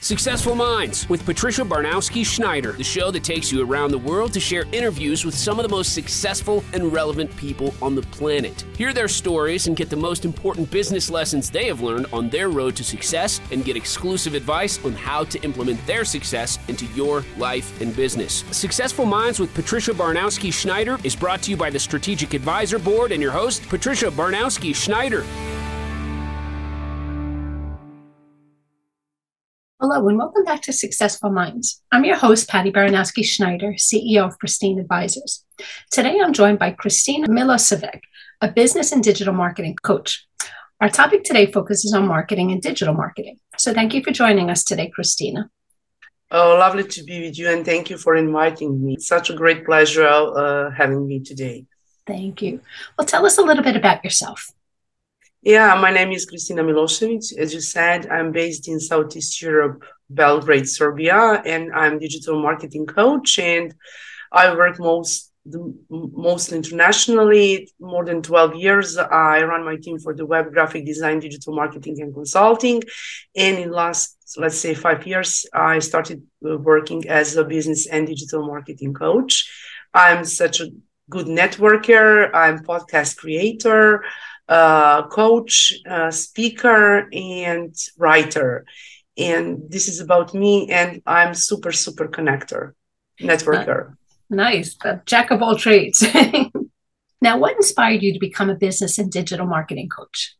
Successful Minds with Patricia Baronowski Schneider, the show that takes you around the world to share interviews with some of the most successful and relevant people on the planet. Hear their stories and get the most important business lessons they have learned on their road to success and get exclusive advice on how to implement their success into your life and business. Successful Minds with Patricia Baronowski Schneider is brought to you by the Strategic Advisor Board and your host, Patricia Baronowski Schneider. Hello, and welcome back to Successful Minds. I'm your host, Patty Baronowski Schneider, CEO of Pristine Advisors. Today, I'm joined by Kristina Milosevic, a business and digital marketing coach. Our topic today focuses on marketing and digital marketing. So, thank you for joining us today, Kristina. Oh, lovely to be with you, and thank you for inviting me. It's such a great pleasure uh, having me today. Thank you. Well, tell us a little bit about yourself. Yeah, my name is Kristina Milosevic. As you said, I'm based in Southeast Europe, Belgrade, Serbia, and I'm digital marketing coach. And I work most mostly internationally. More than 12 years, I run my team for the web graphic design, digital marketing, and consulting. And in last, let's say, five years, I started uh, working as a business and digital marketing coach. I'm such a good networker. I'm podcast creator uh, coach, uh, speaker, and writer. And this is about me, and I'm super, super connector, networker. Nice, the jack of all trades. now, what inspired you to become a business and digital marketing coach?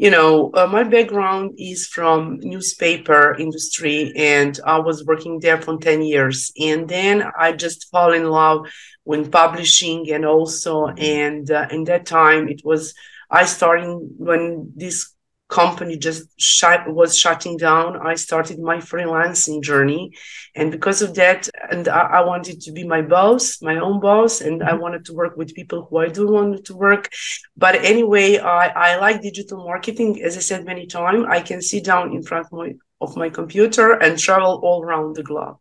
you know uh, my background is from newspaper industry and i was working there for 10 years and then i just fall in love with publishing and also and uh, in that time it was I started when this company just shut, was shutting down. I started my freelancing journey, and because of that, and I, I wanted to be my boss, my own boss, and I mm-hmm. wanted to work with people who I do want to work. But anyway, I I like digital marketing. As I said many times, I can sit down in front of my of my computer and travel all around the globe.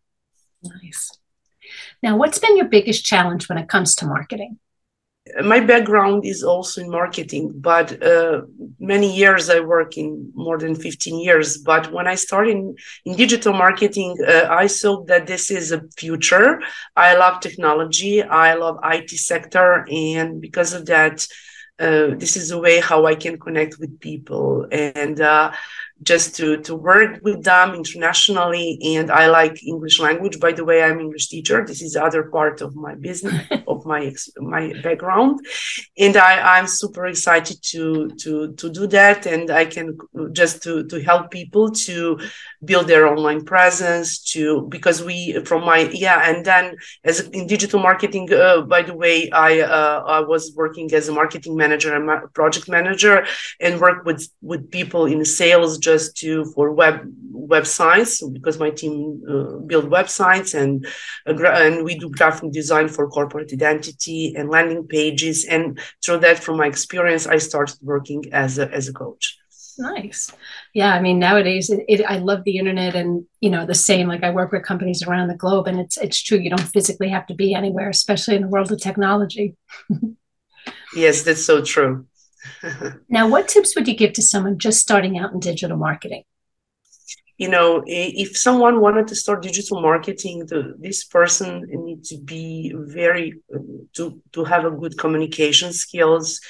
Nice. Now, what's been your biggest challenge when it comes to marketing? My background is also in marketing but uh, many years i work in more than 15 years. But when i started in, in digital marketing uh, i saw that this is a future. I love technology. I love it sector and because of that uh, this is a way how i can connect with people. And uh, just to to work with them internationally and i like english language. By the way i'm english teacher. This is other part of my business of my my background. And i i'm super excited to to to do that and i can just to to help people to build their online presence to because we from my yeah and then as in digital marketing uh, by the way i uh, i was working as a marketing manager and project manager and work with with people in sales just to for web websites because my team uh, build websites and uh, and we do graphic design for corporate identity and landing pages. And through that from my experience i started working as a as a coach. Nice. Yeah i mean nowadays it, it, i love the internet and you know the same like i work with companies around the globe and it's it's true you don't physically have to be anywhere especially in the world of technology. Yes that's so true now, what tips would you give to someone just starting out in digital marketing? You know, if someone wanted to start digital marketing, the, this person needs to be very um, to to have a good communication skills,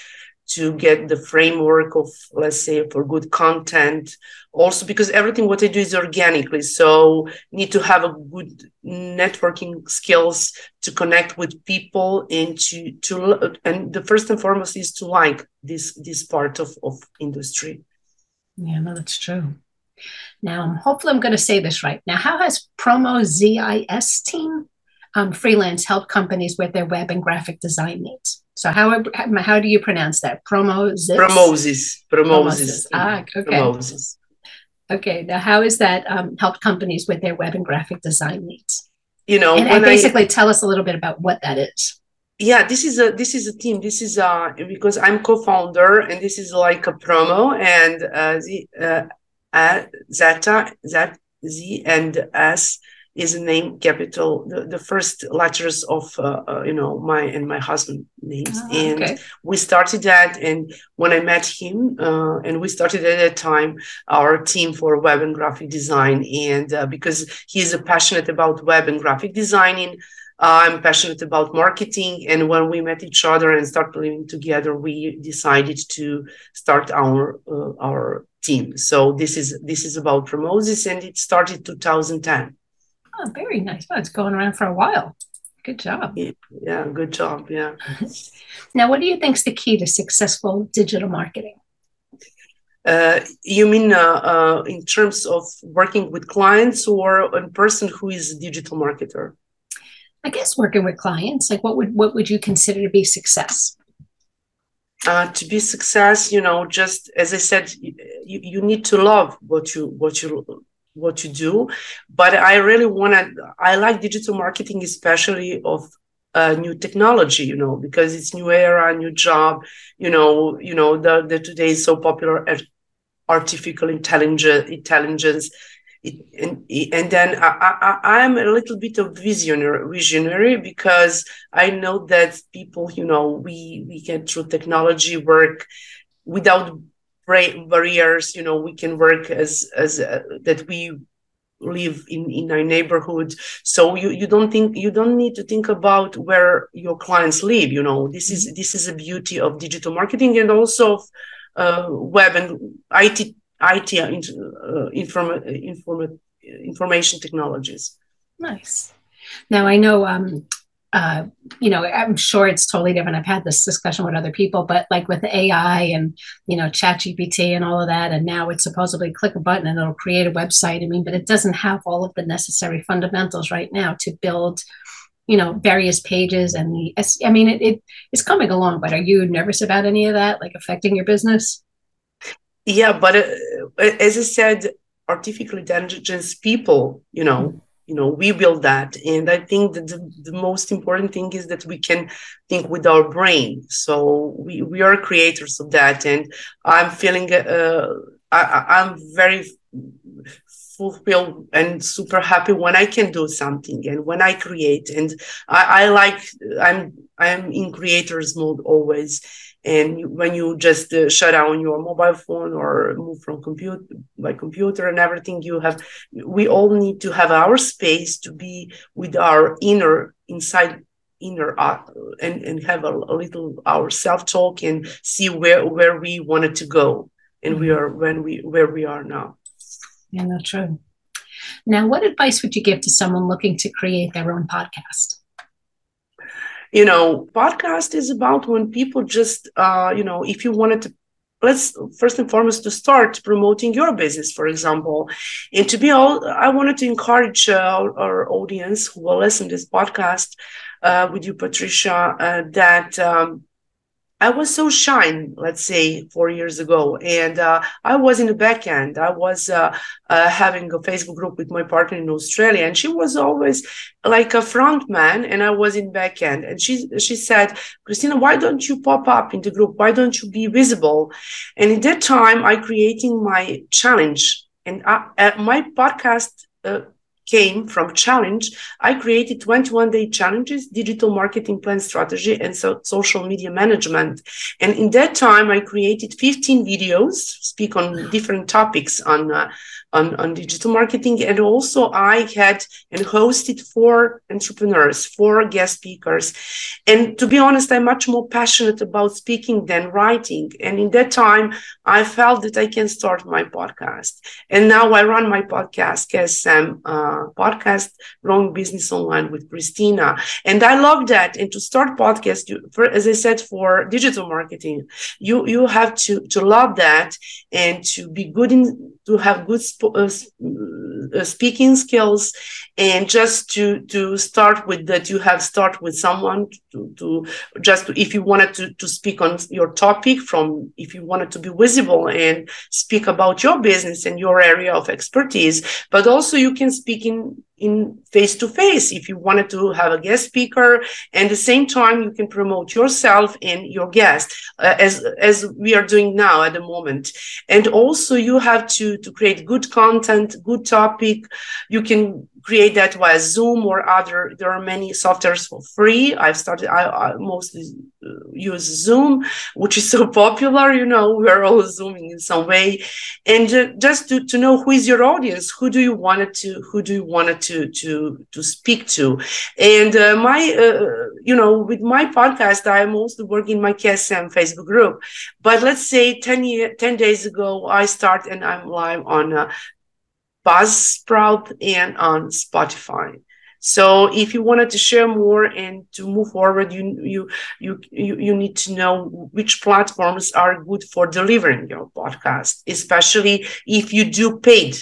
to get the framework of let's say for good content. Also because everything what i do is organically. So need to have a good networking skills to connect with people and to to and the first and foremost is to like this this part of of industry. Yeah no that's true. Now hopefully i'm going to say this right. Now how has PromoZiS team um, freelance help companies with their web and graphic design needs so how how do you pronounce that? Promozis. Promozis. Promozis. Ah, okay. Promozis. Okay. Now, how is that um, helped companies with their web and graphic design needs? You know, and, and basically I, tell us a little bit about what that is. Yeah, this is a this is a team. This is uh because I'm co-founder, and this is like a promo, and uh, the uh, uh Zeta Z Z and S is a name capital the, the first letters of uh, uh, you know my and my husband names oh, and okay. we started that and when i met him uh, and we started at that time our team for web and graphic design and uh, because he's passionate about web and graphic designing I'm passionate about marketing. And when we met each other and started living together, we decided to start our uh, our team. So this is this is about PromoZiS, and it started 2010. Oh, very nice. Well, it's going around for a while. Good job. Yeah, good job. Yeah. now, what do you think is the key to successful digital marketing? Uh, you mean uh, uh, in terms of working with clients or a person who is a digital marketer? I guess working with clients, like what would what would you consider to be success? Uh, to be success, you know, just as I said, you, you need to love what you what you what you do. But I really want to. I like digital marketing, especially of uh, new technology, you know, because it's new era, new job. You know, you know the the today is so popular at artificial intelligence intelligence and, and then I, I, am a little bit of visionary, visionary because I know that people, you know, we we can through technology work without barriers. You know, we can work as as uh, that we live in in our neighborhood. So you you don't think you don't need to think about where your clients live. You know, this is mm-hmm. this is a beauty of digital marketing and also of uh, web and IT IT uh, inform, inform, information technologies. Nice. Now I know, um, uh, you know, I'm sure it's totally different. I've had this discussion with other people, but like with AI and you know, Chat GPT and all of that, and now it's supposedly click a button and it'll create a website. I mean, but it doesn't have all of the necessary fundamentals right now to build you know various pages and the i mean it, it it's coming along but are you nervous about any of that like affecting your business yeah but uh, as i said artificial intelligence people you know you know we build that. And i think that the, the most important thing is that we can think with our brain. So we, we are creators of that. And i'm feeling uh, I, i'm very fulfilled and super happy when i can do something and when i create. And i, I like i'm i'm in creators mode always and when you just uh, shut down your mobile phone or move from computer by computer and everything you have we all need to have our space to be with our inner inside inner uh, and and have a, a little our self talk and see where where we wanted to go. And mm-hmm. we are when we where we are now. Yeah that's true. Now what advice would you give to someone looking to create their own podcast you know podcast is about when people just uh, you know if you wanted to let's first and foremost to start promoting your business for example. And to be all i wanted to encourage uh, our, our, audience who will listen to this podcast uh, with you patricia uh, that um, I was so shy, let's say, four years ago, and uh, I was in the back end. I was uh, uh, having a Facebook group with my partner in Australia, and she was always like a front man, and I was in back end. And she she said, "Kristina, why don't you pop up in the group? Why don't you be visible?" And in that time, I creating my challenge, and I, uh, my podcast uh, came from challenge, I created 21 day challenges, digital marketing plan strategy, and so social media management. And in that time, I created 15 videos, speak on different topics on uh, on, on digital marketing. And also I had and hosted four entrepreneurs, four guest speakers. And to be honest, I'm much more passionate about speaking than writing. And in that time, I felt that I can start my podcast. And now I run my podcast, KSM uh, podcast, Growing Business Online with Kristina. And I love that. And to start podcast, you, for, as I said, for digital marketing, you, you have to, to love that and to be good in, to have good sp- uh, uh, speaking skills and just to to start with that you have start with someone to, to just if you wanted to, to speak on your topic from if you wanted to be visible and speak about your business and your area of expertise but also you can speak in in face to face if you wanted to have a guest speaker and the same time you can promote yourself and your guest uh, as as we are doing now at the moment. And also you have to to create good content good topic. You can create that via Zoom or other. There are many softwares for free. I've started. I, I mostly uh, use Zoom, which is so popular. You know, we're all zooming in some way, and uh, just to, to know who is your audience, who do you want it to, who do you want it to to to speak to, and uh, my, uh, you know, with my podcast, I'm also working my KSM Facebook group. But let's say 10, year, 10 days ago, I start and I'm live on uh, Buzzsprout and on Spotify. So if you wanted to share more and to move forward, you you you you, need to know which platforms are good for delivering your podcast, especially if you do paid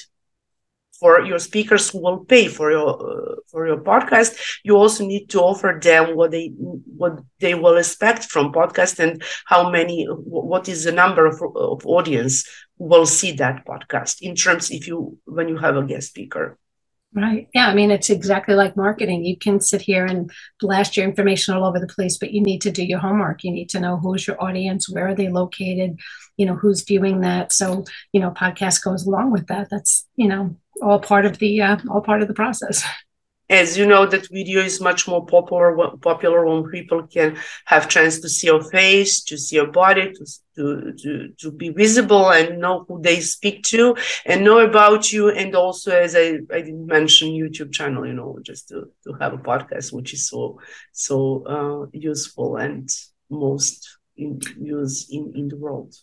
for your speakers who will pay for your uh, for your podcast you also need to offer them what they what they will expect from podcast and how many what is the number of, of audience will see that podcast in terms if you when you have a guest speaker Right. Yeah. I mean, it's exactly like marketing. You can sit here and blast your information all over the place, but you need to do your homework. You need to know who's your audience, where are they located, you know, who's viewing that. So, you know, podcast goes along with that. That's, you know, all part of the uh, all part of the process as you know that video is much more popular popular when people can have chance to see your face to see your body to, to to to be visible and know who they speak to and know about you. And also as i i didn't mention youtube channel you know just to to have a podcast which is so so uh, useful and most in use in in the world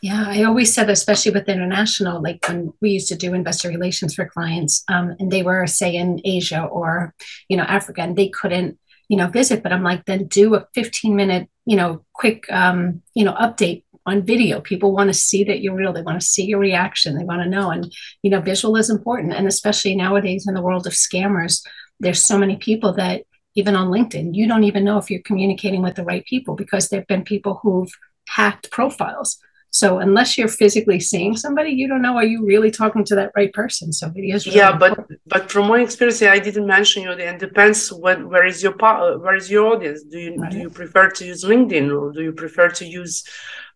yeah, I always said, especially with international, like when we used to do investor relations for clients, um, and they were, say, in Asia or, you know, Africa, and they couldn't, you know, visit. But I'm like, then do a 15 minute, you know, quick, um, you know, update on video. People want to see that you're real. They want to see your reaction. They want to know. And, you know, visual is important. And especially nowadays in the world of scammers, there's so many people that even on LinkedIn, you don't even know if you're communicating with the right people because there have been people who've hacked profiles so unless you're physically seeing somebody, you don't know are you really talking to that right person. So videos. Really yeah, important. but but from my experience, I didn't mention you. It depends when where is your where is your audience. Do you right. do you prefer to use LinkedIn or do you prefer to use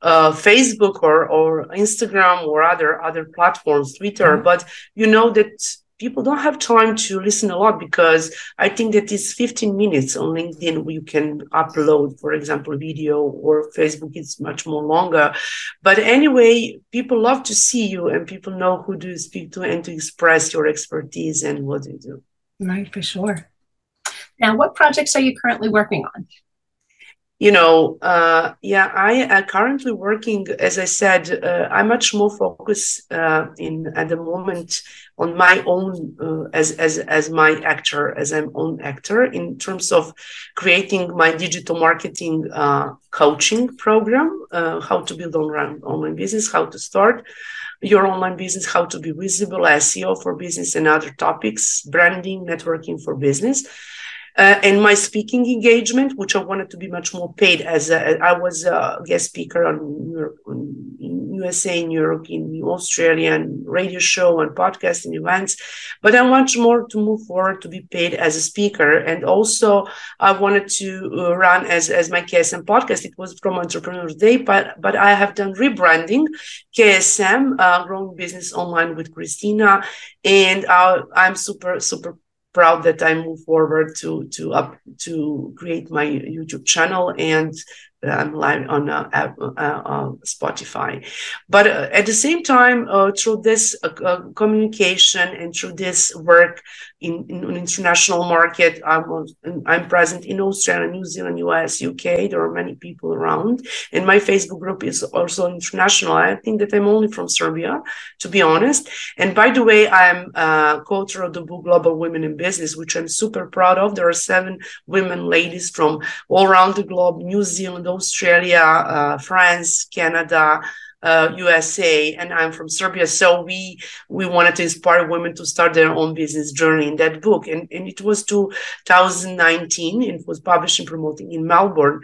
uh, Facebook or or Instagram or other other platforms, Twitter? Mm-hmm. But you know that people don't have time to listen a lot because I think that it's 15 minutes on LinkedIn you can upload, for example, video or Facebook is much more longer. But anyway, people love to see you and people know who you speak to and to express your expertise and what you do. Right, for sure. Now, what projects are you currently working on? You know, uh, yeah, I am currently working, as I said, uh, I'm much more focused uh, in at the moment on my own uh, as as as my actor, as I'm own actor in terms of creating my digital marketing uh, coaching program, uh, how to build online online business, how to start your online business, how to be visible, SEO for business, and other topics, branding, networking for business uh, and my speaking engagement, which I wanted to be much more paid as a, I was a guest speaker on, in USA, in Europe, in Australia, and radio show and podcast and events. But I want more to move forward to be paid as a speaker. And also I wanted to uh, run as, as my KSM podcast. It was from Entrepreneurs Day, but, but I have done rebranding KSM, uh, growing business online with Kristina. And uh, I'm super, super proud that I move forward to to up to create my YouTube channel and I'm live on uh, uh, uh, Spotify. But uh, at the same time, uh, through this uh, communication and through this work in, in an international market, I'm, I'm present in Australia, New Zealand, US, UK. There are many people around. And my Facebook group is also international. I think that I'm only from Serbia, to be honest. And by the way, I'm co-author of the book Global Women in Business, which I'm super proud of. There are seven women ladies from all around the globe, New Zealand, Australia, uh, France, Canada, uh, USA, and I'm from Serbia. So we we wanted to inspire women to start their own business journey in that book, and, and it was 2019. It was published and promoting in Melbourne.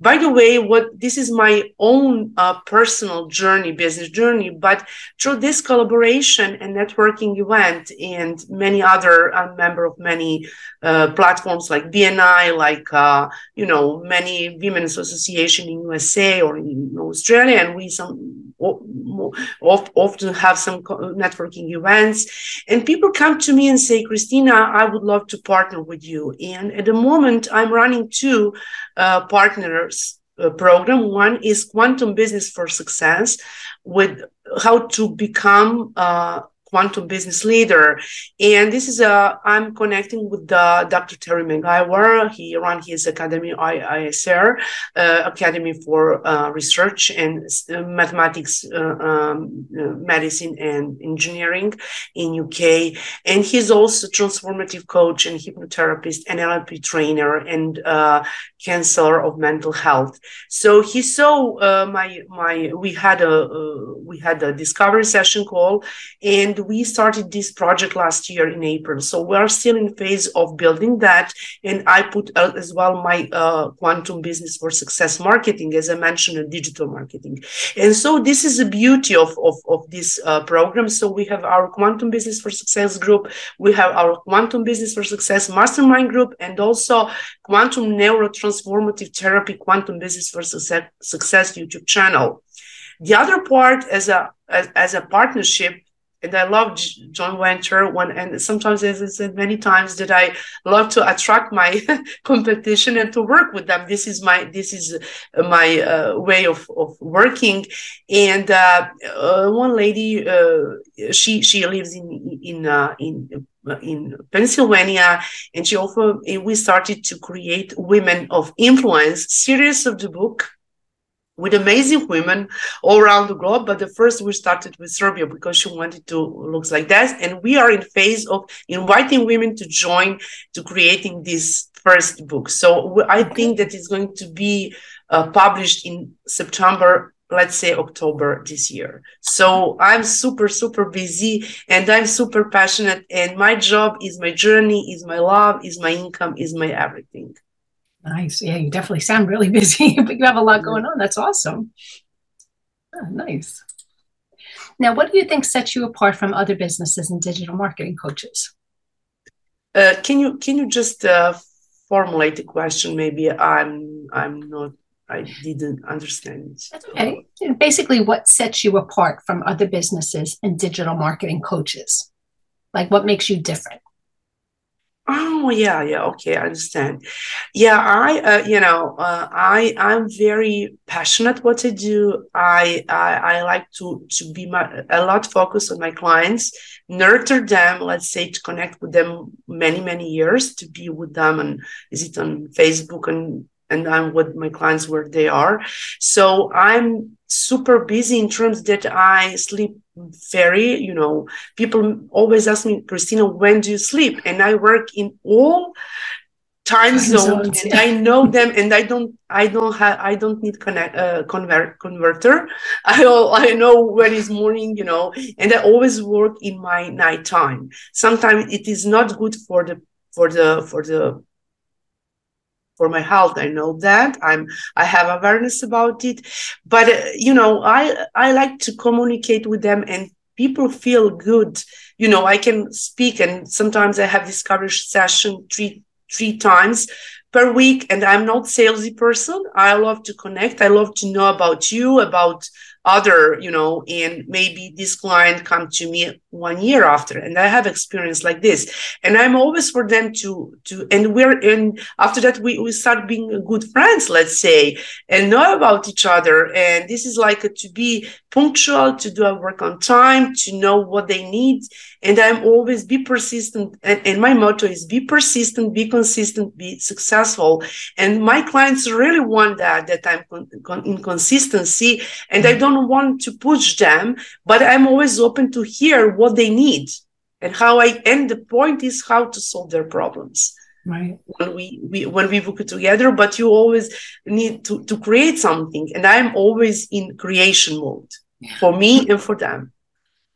By the way, what this is my own uh, personal journey, business journey, but through this collaboration and networking event, and many other, I'm member of many uh, platforms like BNI, like uh, you know many women's association in USA or in Australia, and we some often have some networking events. And people come to me and say, Kristina, I would love to partner with you. And at the moment, I'm running two uh, partners uh, program. One is Quantum Business for Success with how to become uh, quantum business leader. And this is a, I'm connecting with the Dr. Terry McIver. He run his academy, IISR, uh, Academy for uh, Research and uh, Mathematics, uh, um, uh, Medicine and Engineering in UK. And he's also transformative coach and hypnotherapist and NLP trainer and uh, counselor of mental health. So he saw my, my, we had a, we had a discovery session call and we started this project last year in April. So we are still in phase of building that. And I put uh, as well my uh, quantum business for success marketing, as I mentioned, in digital marketing. And so this is the beauty of, of, of this uh, program. So we have our quantum business for success group. We have our quantum business for success mastermind group and also quantum neurotransformative therapy, quantum business for success, success YouTube channel. The other part as a as, as a partnership and I love joint venture one, and sometimes, as I said many times, that I love to attract my competition and to work with them. This is my this is my uh, way of, of working. And uh, uh, one lady, uh, she she lives in in uh, in in Pennsylvania, and she also we started to create Women of Influence series of the book with amazing women all around the globe. But the first we started with Serbia because she wanted to looks like that. And we are in phase of inviting women to join to creating this first book. So I think that it's going to be uh, published in September let's say October this year. So I'm super, super busy and I'm super passionate. And my job is my journey, is my love, is my income, is my everything. Nice. Yeah, you definitely sound really busy, but you have a lot going on. That's awesome. Oh, nice. Now, what do you think sets you apart from other businesses and digital marketing coaches? Uh, can you can you just uh, formulate the question? Maybe I'm I'm not I didn't understand. That's okay. Basically, what sets you apart from other businesses and digital marketing coaches? Like, what makes you different? Oh yeah, yeah. Okay, I understand. Yeah, I, uh, you know, uh, I, I'm very passionate what I do. I, I, I like to to be my, a lot focused on my clients, nurture them. Let's say to connect with them many many years, to be with them, and is it on Facebook and and I'm with my clients where they are. So I'm super busy in terms that I sleep very, you know, people always ask me, Kristina, when do you sleep? And I work in all time zones and I know them and I don't I don't have I don't need connect uh, convert converter I I know when it's morning you know and I always work in my night time sometimes it is not good for the for the for the for my health. I know that. I'm i have awareness about it. But uh, you know i i like to communicate with them and people feel good. You know i can speak and sometimes i have discovery session three three times per week and i'm not salesy person. I love to connect. I love to know about you about other you know and maybe this client come to me one year after and i have experience like this. And i'm always for them to to and we're in after that we, we start being good friends let's say and know about each other. And this is like a, to be punctual to do our work on time to know what they need. And i'm always be persistent and, and my motto is be persistent be consistent be successful. And my clients really want that that i'm con- con- in consistency and i don't don't want to push them, but I'm always open to hear what they need and how I. And the point is how to solve their problems. Right. When we, we when we work together, but you always need to to create something, and I'm always in creation mode yeah. for me and for them.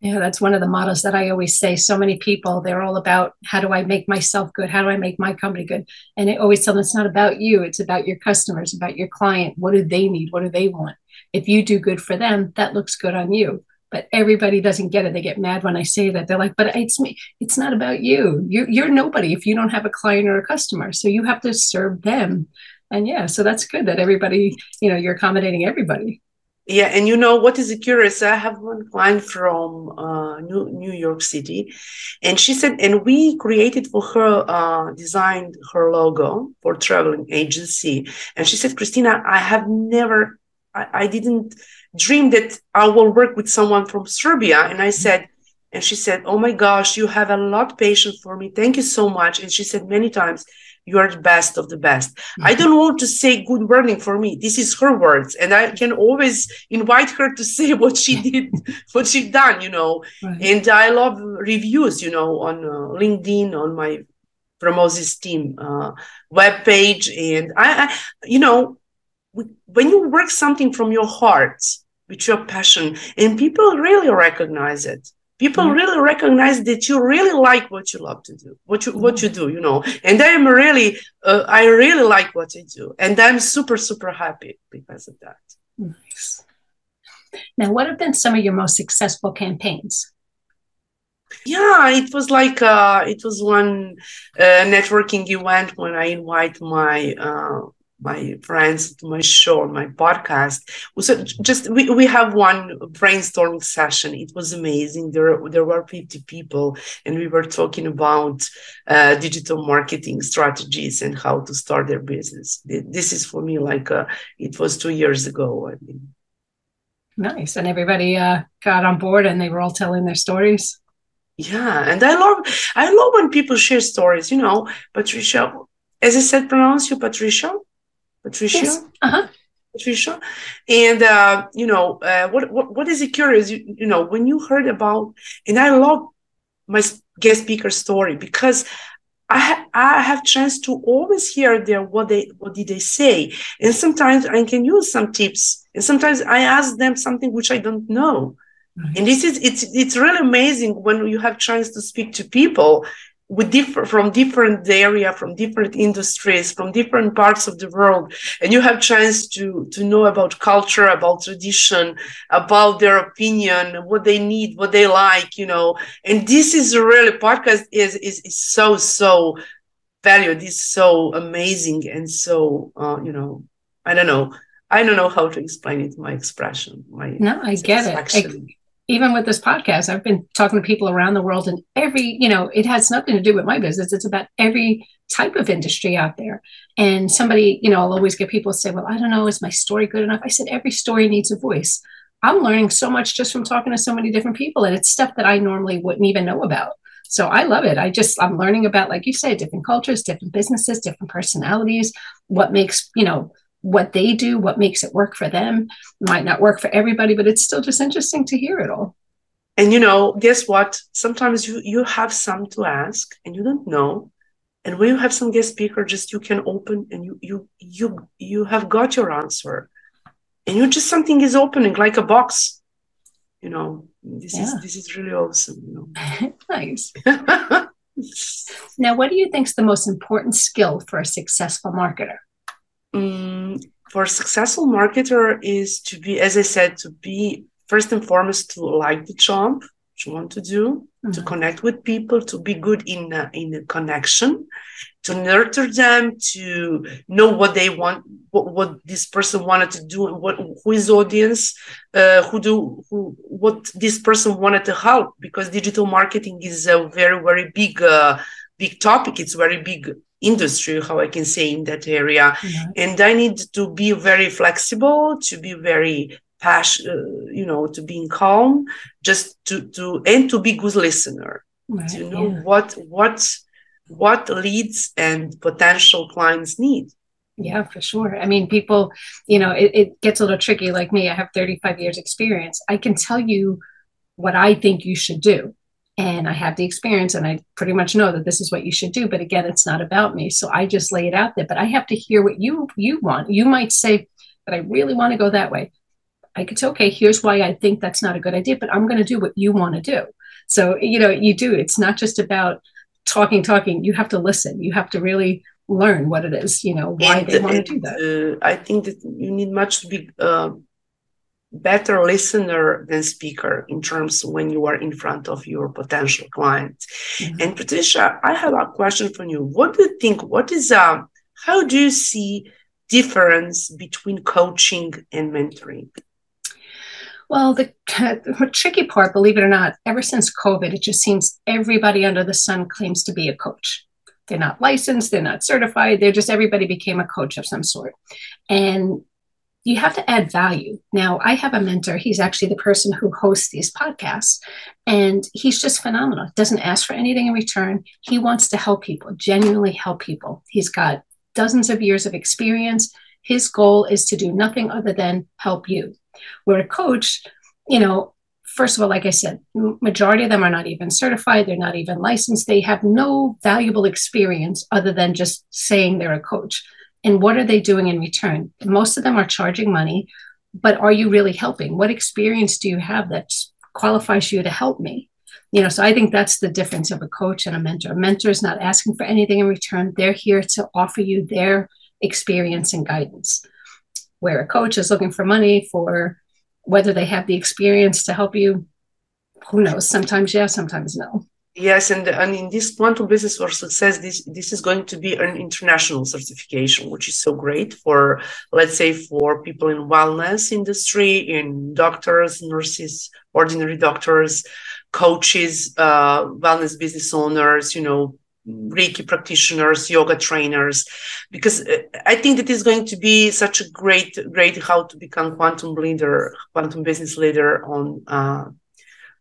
Yeah, that's one of the models that I always say. So many people, they're all about how do I make myself good? How do I make my company good? And I always tell them it's not about you, it's about your customers, about your client. What do they need? What do they want? if you do good for them, that looks good on you. But everybody doesn't get it. They get mad when I say that. They're like, "But it's me. It's not about you. You're you're nobody if you don't have a client or a customer. So you have to serve them." And yeah, so that's good that everybody, you know, you're accommodating everybody. yeah, and you know what is curious? I have one client from uh, New New York City, and she said, and we created for her, uh, designed her logo for traveling agency, and she said, Kristina, I have never, I, I didn't dream that I will work with someone from Serbia, and I said. And she said, Oh my gosh, you have a lot of patience for me. Thank you so much. And she said many times, you are the best of the best. Mm-hmm. I don't want to say good wording for me. This is her words. And I can always invite her to say what she did, what she done, you know. Right. And I love reviews, you know, on uh, LinkedIn, on my PromoZiS team uh, web page. And I, I, you know, when you work something from your heart, with your passion, and people really recognize it. People mm-hmm. really recognize that you really like what you love to do what you what you do you know. And i'm really uh, i really like what i do and i'm super super happy because of that. Nice. Now what have been some of your most successful campaigns? Yeah it was like uh, it was one uh, networking event when i invite my uh, my friends to my show my podcast. So just we, we have one brainstorming session. It was amazing. There there were 50 people and we were talking about uh, digital marketing strategies and how to start their business. This is for me like uh, it was two years ago i mean. Nice. And everybody uh, got on board and they were all telling their stories? Yeah. And i love i love when people share stories you know. Patricia as i said pronounce you patricia Patricia. Yes. Uh-huh. Patricia, and uh, you know uh, what, what what is it curious? You, you know when you heard about, and I love my guest speaker story because I ha- I have chance to always hear their what they what did they say, and sometimes I can use some tips, and sometimes I ask them something which I don't know. And this is it's it's really amazing when you have chance to speak to people with differ from different area from different industries from different parts of the world. And you have chance to to know about culture about tradition about their opinion what they need what they like you know. And this is really podcast is is, is so so valued is so amazing and so uh, you know i don't know. I don't know how to explain it my expression my no i get it even with this podcast, I've been talking to people around the world, and every, you know, it has nothing to do with my business. It's about every type of industry out there. And somebody, you know, I'll always get people say, Well, I don't know, is my story good enough? I said, Every story needs a voice. I'm learning so much just from talking to so many different people, and it's stuff that I normally wouldn't even know about. So I love it. I just, I'm learning about, like you said, different cultures, different businesses, different personalities, what makes, you know, what they do, what makes it work for them. Might not work for everybody, but it's still just interesting to hear it all. And you know, guess what? Sometimes you you have some to ask and you don't know. And when you have some guest speaker, just you can open and you you you you have got your answer. And you just something is opening like a box. You know, this yeah. is this is really awesome. You know? nice. now, what do you think is the most important skill for a successful marketer? Um, for a successful marketer is to be, as I said, to be first and foremost to like the job you want to do, mm-hmm. to connect with people, to be good in a, in a connection, to nurture them, to know what they want, what, what this person wanted to do, and what who is audience, uh, who do who what this person wanted to help. Because digital marketing is a very very big uh, big topic. It's very big industry, how I can say in that area. Mm-hmm. And I need to be very flexible, to be very passion, uh, you know, to being calm, just to to and to be good listener, right, to know yeah. what what what leads and potential clients need. Yeah, for sure. I mean, people, you know, it, it gets a little tricky. Like me, I have 35 years experience. I can tell you what I think you should do and I have the experience and I pretty much know that this is what you should do. But again, it's not about me. So I just lay it out there. But I have to hear what you you want. You might say, but I really want to go that way. I could say, okay, here's why I think that's not a good idea, but I'm going to do what you want to do. So, you know, you do. It's not just about talking, talking. You have to listen. You have to really learn what it is, you know, why and, they want to do that. Uh, I think that you need much to be uh, better listener than speaker in terms when you are in front of your potential client. Mm-hmm. And Patricia, I have a question for you. What do you think? What is uh, how do you see difference between coaching and mentoring? Well, the, the, tricky part, believe it or not, ever since COVID, it just seems everybody under the sun claims to be a coach. They're not licensed, they're not certified, they're just everybody became a coach of some sort. And you have to add value. Now, I have a mentor. He's actually the person who hosts these podcasts, and he's just phenomenal. Doesn't ask for anything in return. He wants to help people, genuinely help people. He's got dozens of years of experience. His goal is to do nothing other than help you. Where a coach, you know, first of all, like I said, majority of them are not even certified. They're not even licensed. They have no valuable experience other than just saying they're a coach. And what are they doing in return? Most of them are charging money, but are you really helping? What experience do you have that qualifies you to help me? You know, so I think that's the difference of a coach and a mentor. A mentor is not asking for anything in return. They're here to offer you their experience and guidance. Where a coach is looking for money for whether they have the experience to help you, who knows? Sometimes yes, sometimes no. Yes, and, and in this quantum business for success, this this is going to be an international certification, which is so great for, let's say, for people in wellness industry, in doctors, nurses, ordinary doctors, coaches, uh, wellness business owners, you know, Reiki practitioners, yoga trainers, because uh, I think that is going to be such a great, great how to become quantum leader, quantum business leader on uh,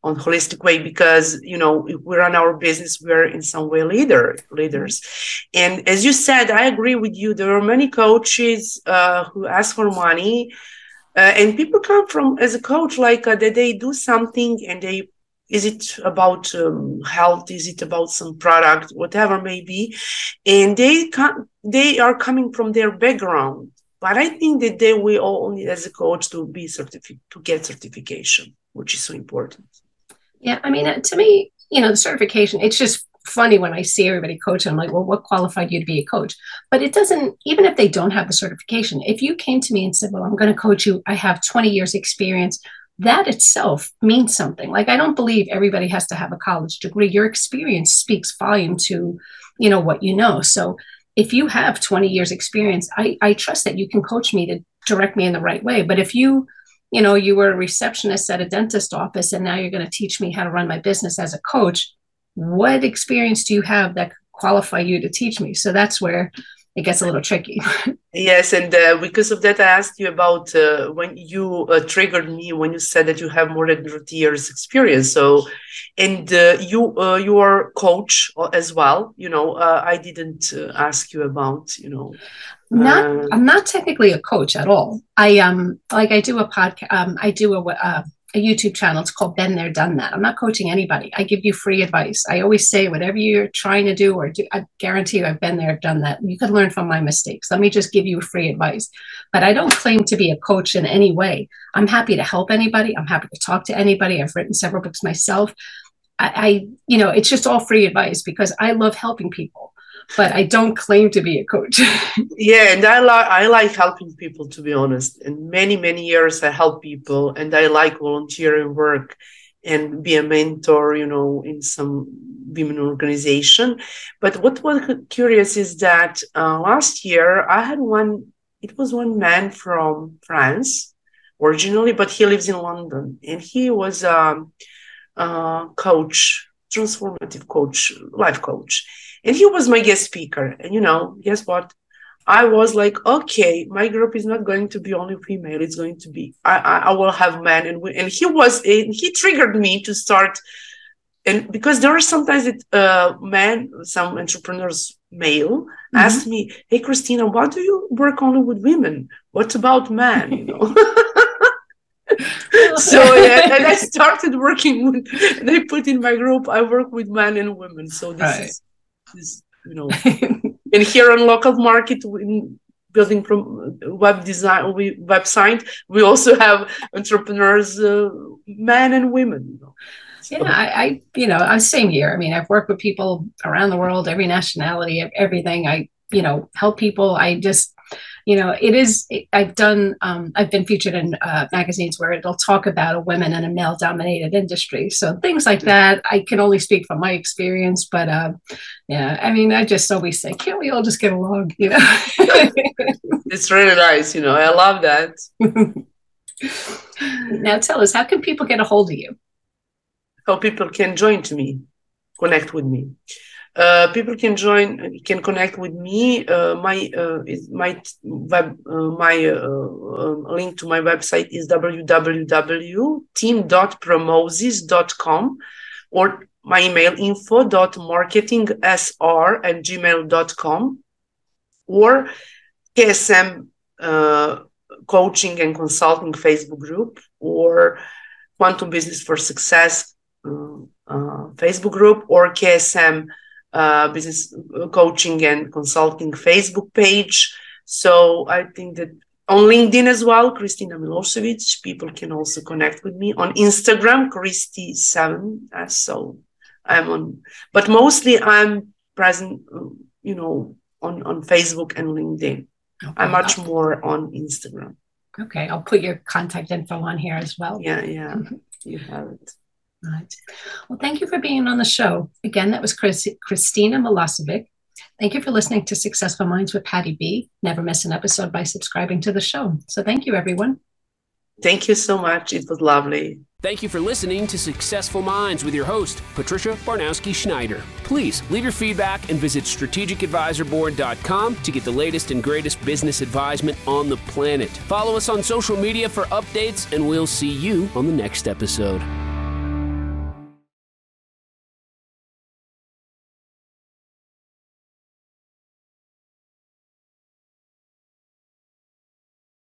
on holistic way because you know we run our business we're in some way leader leaders. And as you said i agree with you. There are many coaches uh, who ask for money uh, and people come from as a coach like uh, that they do something and they is it about um, health? Is it about some product? Whatever may be. And they can they are coming from their background. But i think that they will all need as a coach to be certificate to get certification which is so important yeah, I mean, to me, you know, the certification, it's just funny when I see everybody coach. I'm like, well, what qualified you to be a coach? But it doesn't, even if they don't have the certification, if you came to me and said, well, I'm going to coach you, I have 20 years experience, that itself means something. Like, I don't believe everybody has to have a college degree. Your experience speaks volume to, you know, what you know. So if you have 20 years experience, I, I trust that you can coach me to direct me in the right way. But if you you know, you were a receptionist at a dentist office and now you're going to teach me how to run my business as a coach. What experience do you have that qualify you to teach me? So that's where it gets a little tricky. yes, and uh, because of that, I asked you about uh, when you uh, triggered me when you said that you have more than 30 years experience. So, and uh, you uh, you are coach as well. You know, uh, I didn't ask you about you know not uh, i'm not technically a coach at all. I um like i do a podcast um i do a, a, a youtube channel. It's called been there done that. I'm not coaching anybody. I give you free advice. I always say whatever you're trying to do or do i guarantee you i've been there done that. You can learn from my mistakes. Let me just give you free advice. But i don't claim to be a coach in any way. I'm happy to help anybody. I'm happy to talk to anybody. I've written several books myself. I, I you know it's just all free advice because i love helping people but I don't claim to be a coach. yeah, and I like I like helping people to be honest. And many many years I help people, and I like volunteering work and be a mentor, you know, in some women organization. But what was curious is that uh, last year I had one. It was one man from France originally, but he lives in London, and he was a, a coach, transformative coach, life coach and he was my guest speaker. And you know, guess what? I was like, okay, my group is not going to be only female. It's going to be, I, I, I will have men. And, and he was, and he triggered me to start. And because there are sometimes that uh, men, some entrepreneurs, male, mm-hmm. ask me, hey, Kristina, why do you work only with women? What about men? You know? so yeah, and I started working with, they put in my group, I work with men and women. So this right. is is you know and here on local market in building from web design we website we also have entrepreneurs uh, men and women you know. Yeah I, I you know i'm same here. I mean i've worked with people around the world every nationality everything. I you know help people. I just you know, it is, I've done, um, I've been featured in uh, magazines where it'll talk about a women in a male dominated industry. So things like that, I can only speak from my experience. But uh, yeah, I mean, I just always say, can't we all just get along? You know, it's really nice. You know, I love that. now tell us, how can people get a hold of you? How people can join to me, connect with me. Uh, people can join, can connect with me. Uh, my uh, my web, uh, my uh, uh, link to my website is www.team.promozis.com or my email info.marketingsr at gmail.com or KSM coaching and consulting Facebook group or Quantum Business for Success Facebook group or KSM uh, business coaching and consulting Facebook page. So I think that on LinkedIn as well, Kristina Milosevic. People can also connect with me on Instagram, Christy7. Uh, so I'm on, but mostly I'm present, you know, on, on Facebook and LinkedIn. Okay. I'm much more on Instagram. Okay, I'll put your contact info on here as well. Yeah, yeah, you have it. Right. Well, thank you for being on the show. Again, that was Chris, Kristina Milosevic. Thank you for listening to Successful Minds with Patty B. Never miss an episode by subscribing to the show. So thank you, everyone. Thank you so much. It was lovely. Thank you for listening to Successful Minds with your host, Patricia Baronowski Schneider. Please leave your feedback and visit strategicadvisorboard.com to get the latest and greatest business advisement on the planet. Follow us on social media for updates, and we'll see you on the next episode.